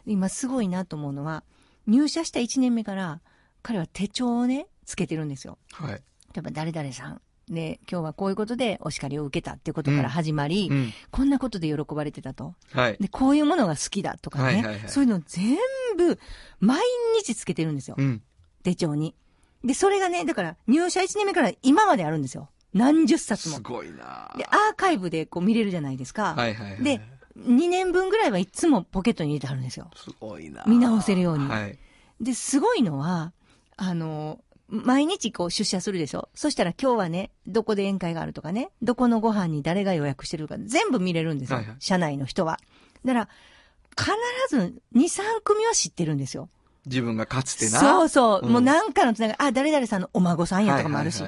今すごいなと思うのは、入社した1年目から、彼は手帳をね、つけてるんですよ。はい。例えば誰々さん。で、今日はこういうことでお叱りを受けたっていうことから始まり、うん。こんなことで喜ばれてたと。はい。で、こういうものが好きだとかね。はいはいはいそういうのを全部、毎日つけてるんですよ。うん。手帳に。で、それがね、だから入社1年目から今まであるんですよ。何十冊もす。ごいなで、アーカイブでこう見れるじゃないですか。はいはいはい。で、2年分ぐらいはいつもポケットに入れてあるんですよ。すごいな見直せるようにはい。で、すごいのは、あの、毎日こう出社するでしょそしたら今日はね、どこで宴会があるとかね、どこのご飯に誰が予約してるか全部見れるんですよ。はいはい社内の人は。だから、必ず2、3組は知ってるんですよ。自分がかつてな。そうそう。うんもうなんかのつながり、あ、誰々さんのお孫さんやとかもあるし。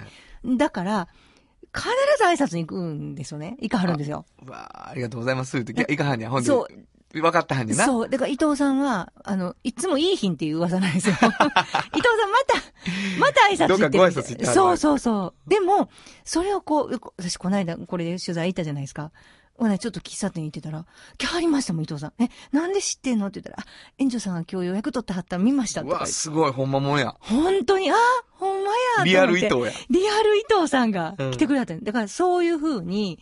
だから、必ず挨拶に行くんですよね。行かはるんですよ。うわあありがとうございます。って、いやいかはんにゃ、ほんで。そう。分かったはんにゃな。そう。だから伊藤さんは、あの、いつもいい品っていう噂なんですよ。伊藤さんまた、また挨拶どっかご挨拶行ってはるそうそうそう。でも、それをこう、私この間これで取材行ったじゃないですか。ほな、ちょっと喫茶店行ってたら、今日ありましたもん、伊藤さん。え、なんで知ってんの？って言ったら、あ、園長さんが今日予約取ってはったの見ましたって。すごい、ほんまもんや。本当に、あ、ほんまや。リアル伊藤や。リアル伊藤さんがうん来てくれたんだからそういう風に、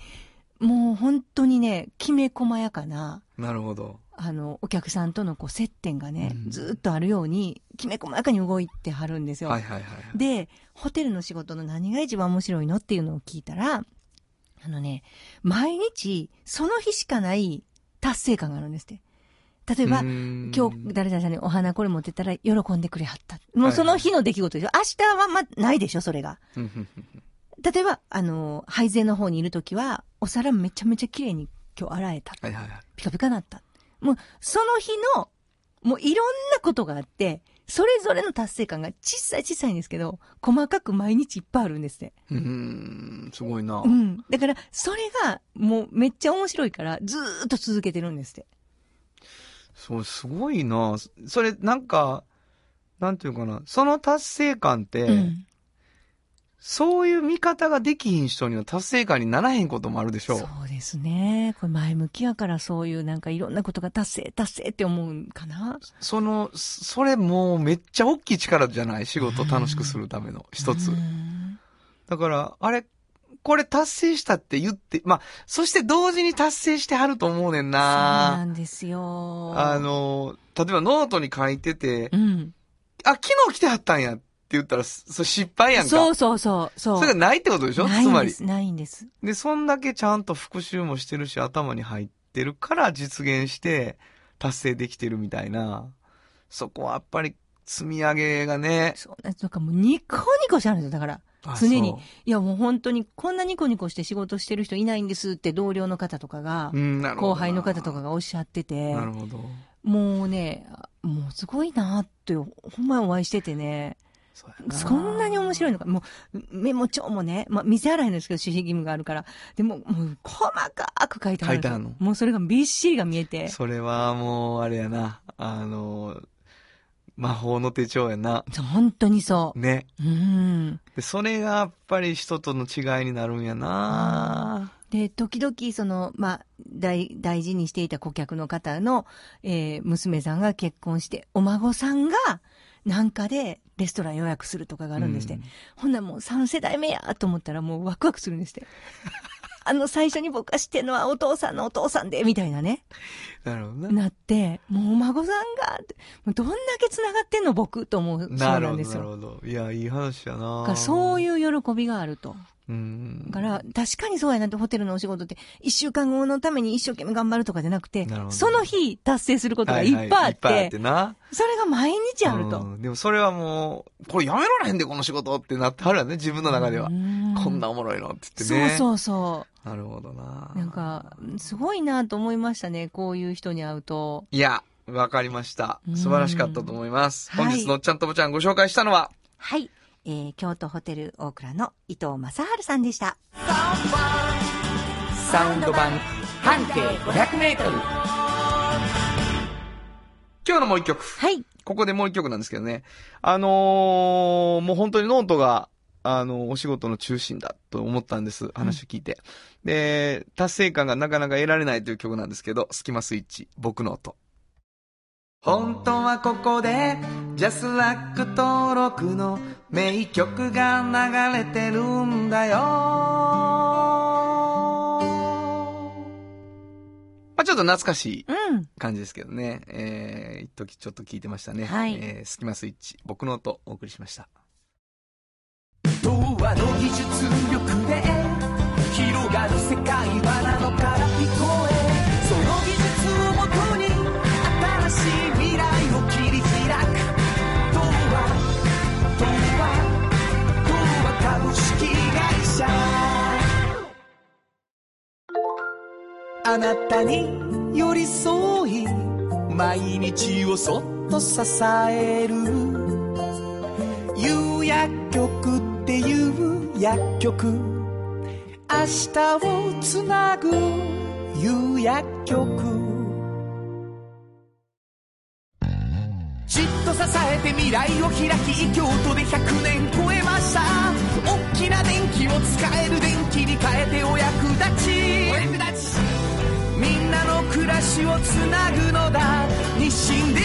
もう本当にね、きめ細やかな、なるほど。あの、お客さんとのこう接点がね、うんずーっとあるように、きめ細やかに動いてはるんですよ。はいはいはいはい。で、ホテルの仕事の何が一番面白いの？っていうのを聞いたら、あのね、毎日、その日しかない達成感があるんですって。例えば、今今日、誰々さんにお花これ持ってったら喜んでくれはった。もうその日の出来事でしょ。明日はま、ないでしょ、それが。例えば、あの、配膳の方にいるときは、お皿めちゃめちゃ綺麗に今日洗えた。はいはいはい。ピカピカなった。もう、その日の、もういろんなことがあって、それぞれの達成感が小さい小さいんですけど、細かく毎日いっぱいあるんですって。うーん、すごいなう。ん。だから、それが、もうめっちゃ面白いから、ずーっと続けてるんですって。そう、すごいな。それ、なんか、なんていうかな。その達成感って、うん。そういう見方ができひん人には達成感にならへんこともあるでしょう。そうですね。これ前向きやからそういうなんかいろんなことが達成、達成って思うんかな。その、それもうめっちゃ大きい力じゃない仕事を楽しくするための一つう。んだから、あれ、これ達成したって言って、まあ、そして同時に達成してはると思うねんそうなな。んですよ。あ、の、例えばノートに書いててう、ん。あ、昨日来てはったんやって言ったら、それ失敗やんか。そうそうそう。そう。それがないってことでしょ？つまりないんです。。でそんだけちゃんと復習もしてるし、頭に入ってるから実現して、達成できてるみたいな。そこはやっぱり積み上げがね。そうなんかもうニコニコしてあるんですよ。だから。あ常にいやもう本当にこんなニコニコして仕事してる人いないんですって同僚の方とかが、うん。後輩の方とかがおっしゃってて、なるほど。もうね、もうすごいなって、ほんまにお会いしててね、そそんなに面白いのか。もう、メモ帳もね、まあ、見せ洗いんですけど、守秘義務があるから。でも、もう、細かく書いてある書いてあるの？もうそれがびっしりが見えて。それはもう、あれやな。あの、魔法の手帳やな。本当にそね。う。うん。で、それがやっぱり人との違いになるんやな。で、時々、その、まあ、大、大事にしていた顧客の方の、えー娘さんが結婚して、お孫さんが、なんかで、レストラン予約するとかがあるんですって。うんほんならもう3世代目やと思ったらもうワクワクするんですって。あの、最初に僕が知ってるのはお父さんのお父さんで、みたいなね。なるほどな。なって、もうお孫さんが、もうどんだけ繋がってんの僕と思う。そうなんですよ。なるほど。いや、いい話やなだからそうう。いう喜びがあると。うん。だから、確かにそうやなって、ホテルのお仕事って、一週間後のために一生懸命頑張るとかじゃなくてその日達成することがいっぱいあっははいいっぱいあって。それが毎日あると。うんでもそれはもう、これやめられへんで、この仕事ってなってはるよね、自分の中では。うんこんなおもろいのって言ってね。そうそうそなるほどな。う。なんか、すごいなと思いましたね、こういう人に会うと。いや、わかりました。うん素晴らしかったと思います。はい本日のちゃんとぼちゃんご紹介したのは、はい。えー、京都ホテル大倉の伊藤正治さんでした。サウンド版半径500メートル。今日のもう一曲。はい。ここでもう一曲なんですけどね。あのー、もう本当にノートが、あの、お仕事の中心だと思ったんです。話を聞いて。で、達成感がなかなか得られないという曲なんですけど、スキマスイッチ、僕の音。本当はここで、 JASRAC 登録の名曲が流れてるんだよ。まあちょっと懐かしいうん。感じですけどね。えー、一時ちょっと聞いてましたね。はいえー、スキマスイッチ、僕の音お送りしました。童話の技術力で広がる世界はあなたに寄り添い毎日をそっと支える。有薬局っていう薬局。明日をつなぐ夕薬局。じっと支えて未来を開き京都で100年超えました。大きな電気を使える電気に変えてお役立ちお役立ち。暮らしをつなぐのだ日清電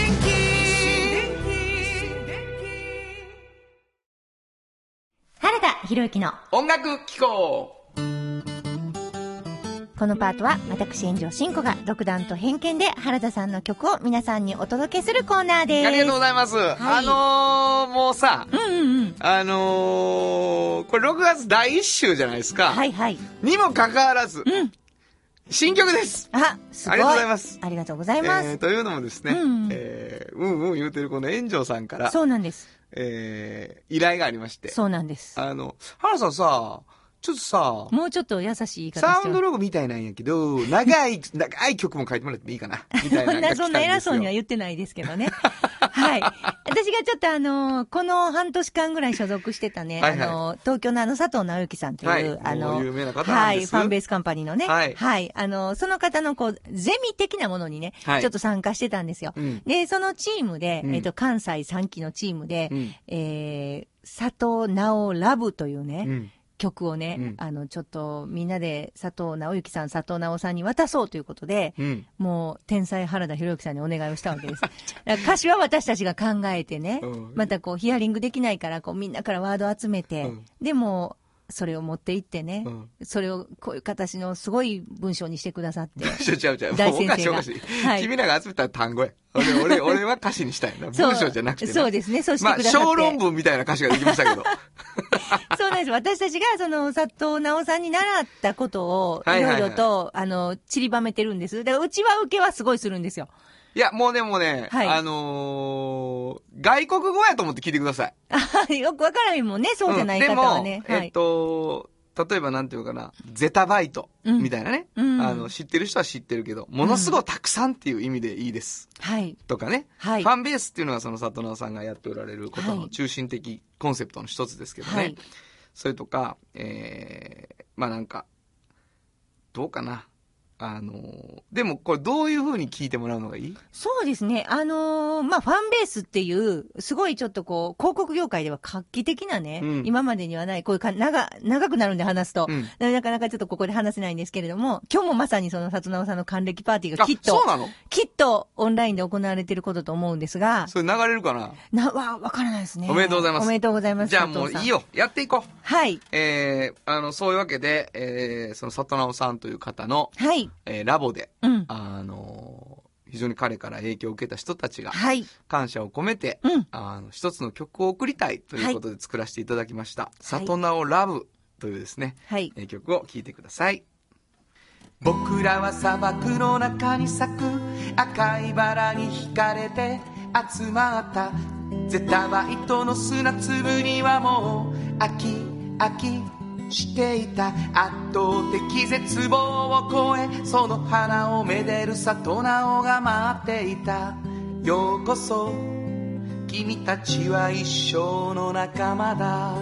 原田博之の音楽機構このパートは私炎上真子が独断と偏見で原田さんの曲を皆さんにお届けするコーナーです。ありがとうございます。あのー、もうさ、うんうんうん。あのー、これ6月第1週じゃないですか。はいはい。にもかかわらず、うん。新曲です。あ、すごい。ありがとうございますありがとうございます。えーというのもですね、うんえーうんうん言うてるこの炎上さんから、そうなんです。えー依頼がありまして、そうなんです。あの、原さんさ、ちょっとさ、もうちょっと優しい言い方サウンドロゴみたいなんやけど、長い、長い曲も書いてもらってもいいかな？みたいなのが来たんですよ。そんな偉そうには言ってないですけどね。はい。私がちょっとあの、この半年間ぐらい所属してたね、はいはい。あの、東京のあの佐藤直之さんという、はい。あの、もう有名な方なんです。はい、ファンベースカンパニーのね、はい。あの、その方のこう、ゼミ的なものにね、はい。ちょっと参加してたんですよ。うん。で、そのチームで、うん。えっ、と、関西3期のチームで、うん。えー、佐藤直ラブというね、うん曲をね、うんあの、ちょっとみんなで佐藤直之さん、佐藤直さんに渡そうということで、うん。もう、天才原田博之さんにお願いをしたわけです。歌詞は私たちが考えてね、うんまたこう、ヒアリングできないから、こう、みんなからワードを集めて、うんでも、それを持って行ってね、うんそれをこういう形のすごい文章にしてくださって。ちゃうちゃうちゃう。大先生が。はい君らが集めた単語や。俺、俺、俺は歌詞にしたいな。文章じゃなくてなそうですねそうしてまあ、くださって小論文みたいな歌詞ができましたけど。そうなんです。私たちが、その、佐藤直さんに習ったことを、いろいろと、あの、散りばめてるんです。だから、うちは受けはすごいするんですよ。いや、もうでもね、はいあのー外国語やと思って聞いてください。あ よくわからへんもんね、そうじゃない方はね。うんでも、はいえっ。と、例えばなんていうかな、ゼタバイトうんみたいなね、うんあの、知ってる人は知ってるけど、ものすごいたくさんっていう意味でいいです。はい。とかね、はいファンベースっていうのはその里直さんがやっておられることはいの中心的コンセプトの一つですけどね。はいそれとか、えー、まあなんか、どうかな。あのーでもこれどういう風に聞いてもらうのがいい？そうですね。あのーまあ、ファンベースっていう、すごいちょっとこう、広告業界では画期的なね、うん今までにはない、こういうか、長、長くなるんで話すと、うんなかなかちょっとここで話せないんですけれども、今日もまさにその里直さんの還暦パーティーがあきっ、とそう、なの？きっとオンラインで行われてることと思うんですが、それ流れるかな？な、わ、わからないですね。おめでとうございますおめでとうございます。じゃあもういい。よ。やっていこう。はい。えー、あの、そういうわけで、えー、その里直さんという方の、はい。えーラボで、うん。あのー非常に彼から影響を受けた人たちが、はい。感謝を込めて、うんあの、一つの曲を送りたいということで作らせていただきました。い里直ラブというですね、はい。えー曲を聴いてください。僕らは砂漠の中に咲く赤いバラに惹かれて集まったゼタバイトの砂粒にはもう飽き飽きしていた。圧倒的絶望を超えその花をめでる里直が待っていた。ようこそ君たちは一生の仲間だ。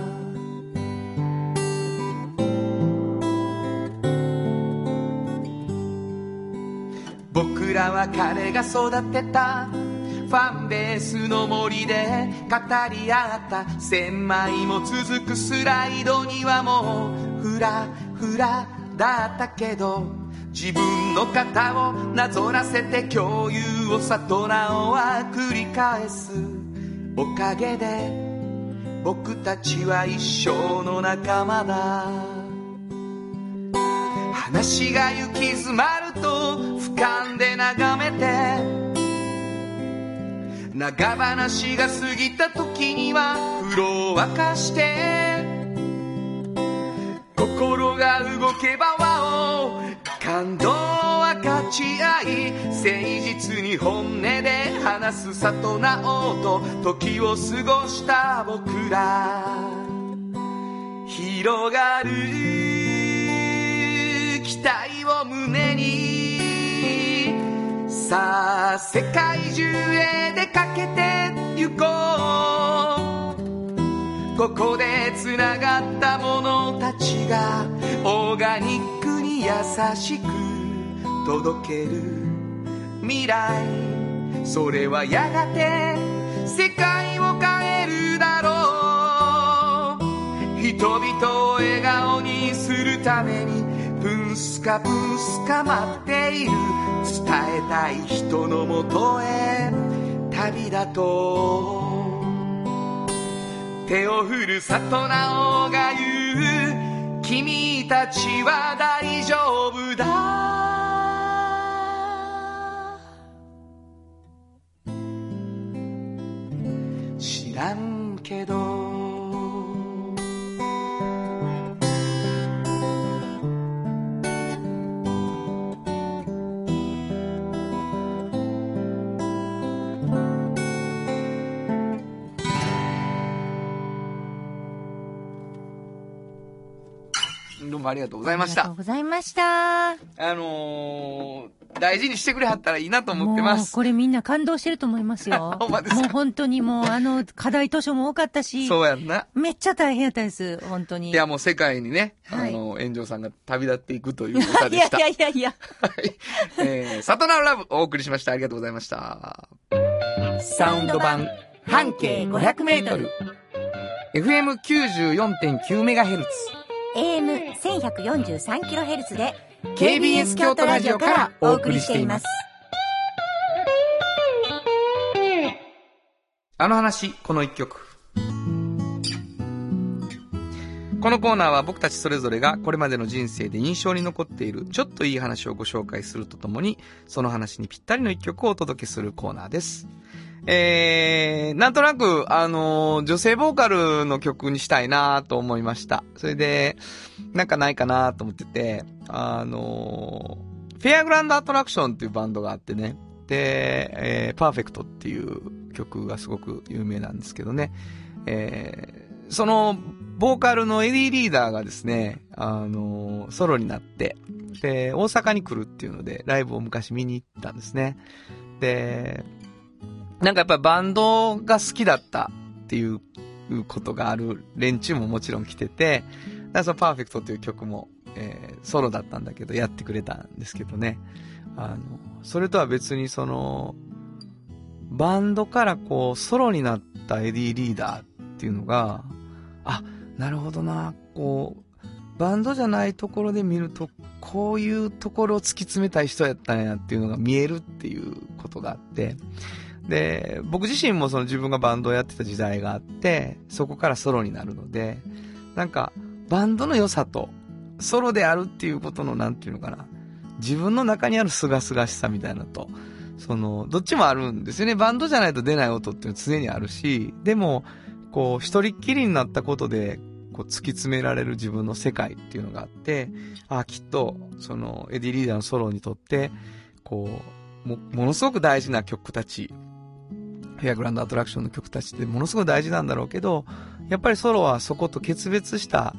僕らは彼が育てた。ファンベースの森で語り合った千枚も続くスライドにはもうフラフラだったけど自分の肩をなぞらせて共有を里直は繰り返す。おかげで僕たちは一生の仲間だ。話が行き詰まると俯瞰で眺めて長話が過ぎた時には風呂を沸かして。心が動けば輪を。感動は勝ち合い。誠実に本音で話す里直と時を過ごした僕ら。広がる。期待を胸に。さあ。世界中へ出かけて行こうここでつながった者たちがオーガニックに優しく届ける未来それはやがて世界を変えるだろう。人々を笑顔にするためにプンスカプンスカ待っている。伝えたい人のもとへ。旅だと。手を振る里直が言う。君たちは大丈夫だ。知らんけど。もありがとうございましたありがとう。ございました。あのー、大事にしてくれはったらいいなと思ってまもうす。これみんな感動してると思いますよ。ほんまですか？もう本当にもうあの課題図書も多かったし、そうやんな。めっちゃ大変やったです、本当に。いや、もう世界にね、はいあの、炎上さんが旅立っていくという歌でした。いやいやいやいや。はい。えー、サトラブお送りしました。ありがとうございました。サウンド版半径500メートル FM94.9MHz。AM1143kHz で KBS 京都ラジオからお送りしています。あの話、この一曲。このコーナーは僕たちそれぞれがこれまでの人生で印象に残っているちょっといい話をご紹介するとともに、その話にぴったりの一曲をお届けするコーナーです。えー、なんとなく、あのー女性ボーカルの曲にしたいなと思いました。それで、なんかないかなと思ってて、あのーフェアグランドアトラクションっていうバンドがあってね、で、えー、パーフェクトっていう曲がすごく有名なんですけどね、えーその、ボーカルのエディリーダーがですね、あのーソロになって、で、大阪に来るっていうので、ライブを昔見に行ったんですね。で、なんかやっぱりバンドが好きだったっていうことがある連中ももちろん来てて、だからそのパーフェクトという曲も、えーソロだったんだけど、やってくれたんですけどね。あの、それとは別にその、バンドからこう、ソロになったエディリーダーっていうのが、あ、なるほどな、こう、バンドじゃないところで見ると、こういうところを突き詰めたい人やったんやっていうのが見えるっていうことがあって、で、僕自身もその自分がバンドをやってた時代があって、そこからソロになるので、なんか、バンドの良さと、ソロであるっていうことの、なんていうのかな、自分の中にある清々しさみたいなと、その、どっちもあるんですよね。バンドじゃないと出ない音っていうのは常にあるし、でも、こう、一人っきりになったことで、こう、突き詰められる自分の世界っていうのがあって、ああ、きっと、その、エディリーダーのソロにとって、こう、も、ものすごく大事な曲たち、フェアグランドアトラクションの曲たちってものすごく大事なんだろうけど、やっぱりソロはそこと決別した、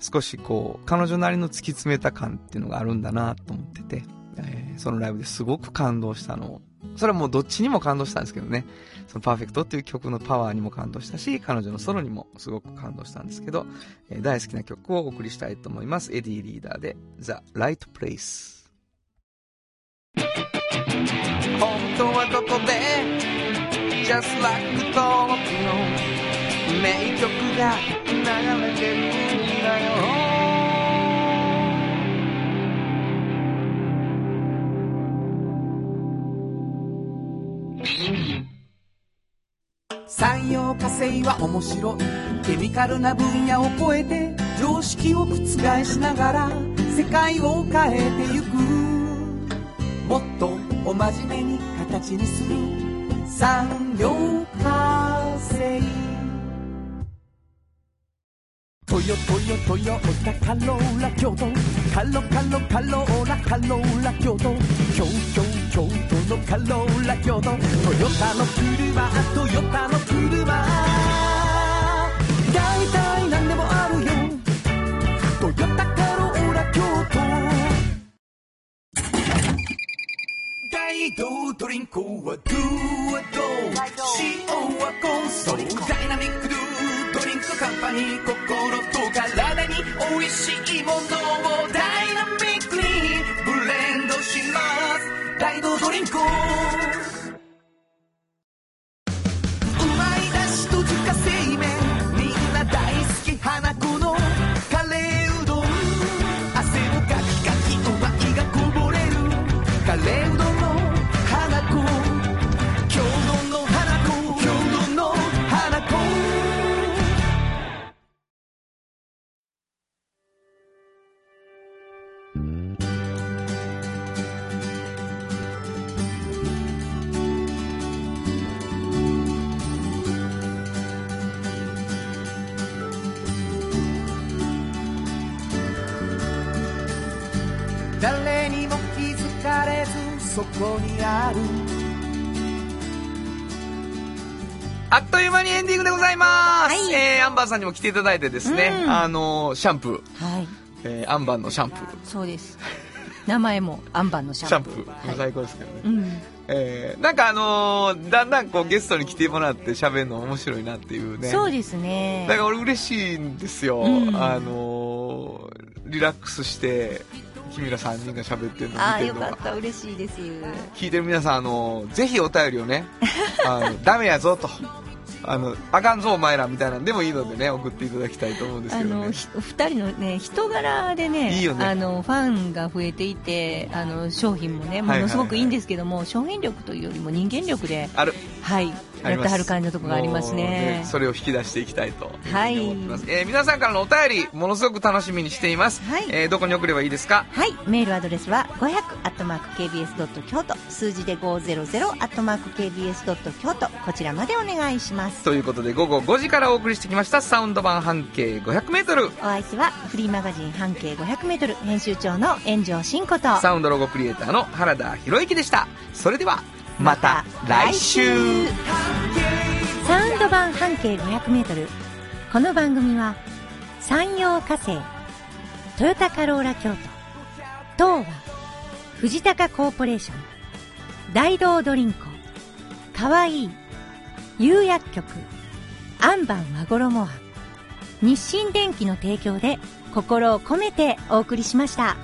少しこう、彼女なりの突き詰めた感っていうのがあるんだなと思ってて、えーそのライブですごく感動したのを、それはもうどっちにも感動したんですけどね、そのパーフェクトっていう曲のパワーにも感動したし、彼女のソロにもすごく感動したんですけど、えー大好きな曲をお送りしたいと思います。エディリーダーで The Right Place。本当はここで Just like 登録の名曲が流れてるんだよ。産業化成は面白い。ケミカルな分野を超えて常識を覆しながら世界を変えてゆく。もっとお真面目に形にする。産業化成トヨトヨトヨタカローラ京都カロカロカローラカローラ京都京京京都のカローラ京都トヨタの車トヨタの車大体何でもあるよトヨタカローラ京都大道ドリンクはドゥはド塩はコンソダイナミックドゥドリンクバーさんにも来ていただいてですね、うんあのーシャンプー、はい。えー、アンバーのシャンプーそうです。名前もアンバンのシシャンプャンプー。ー、はい最高ですけどね、うん。えー、なんかあのーだんだんこうゲストに来てもらって喋るの面白いなっていうねそうですね。だから俺嬉しいんですよ、うんあのーリラックスして君ら3人が喋ってるのああ、見てるのがよかった。嬉しいです。聞いてる皆さん、あのぜひお便りをねあのダメやぞと あのあかんぞお前らみたいなんでもいいのでね送っていただきたいと思うんですあけどね。の、ひ二人のね、人柄でね、いいよね。あの、ファンが増えていて、あの、商品もね、ものすごくいいんですけども、商品力というよりも人間力で、ある。はい、やってはる感じのところがありますもうね。それを引き出していきたいというふうはいに思ってます、えー皆さんからのお便りものすごく楽しみにしています、はい。えーどこに送ればいいですか？はい、メールアドレスは500アットマーク KBS ドット京都、数字で500アットマーク KBS ドット京都、こちらまでお願いします。ということで午後5時からお送りしてきましたサウンド版半径 500m お相手はフリーマガジン半径500メートル編集長の炎上真子と、サウンドロゴクリエイターの原田博之でした。それではまた来週サウンド版半径500メートル。この番組は、山陽火星、トヨタカローラ京都、東和、藤高コーポレーション、大道ドリンコ、かわいい、釉薬局、アンバン和衣庵、日清電機の提供で心を込めてお送りしました。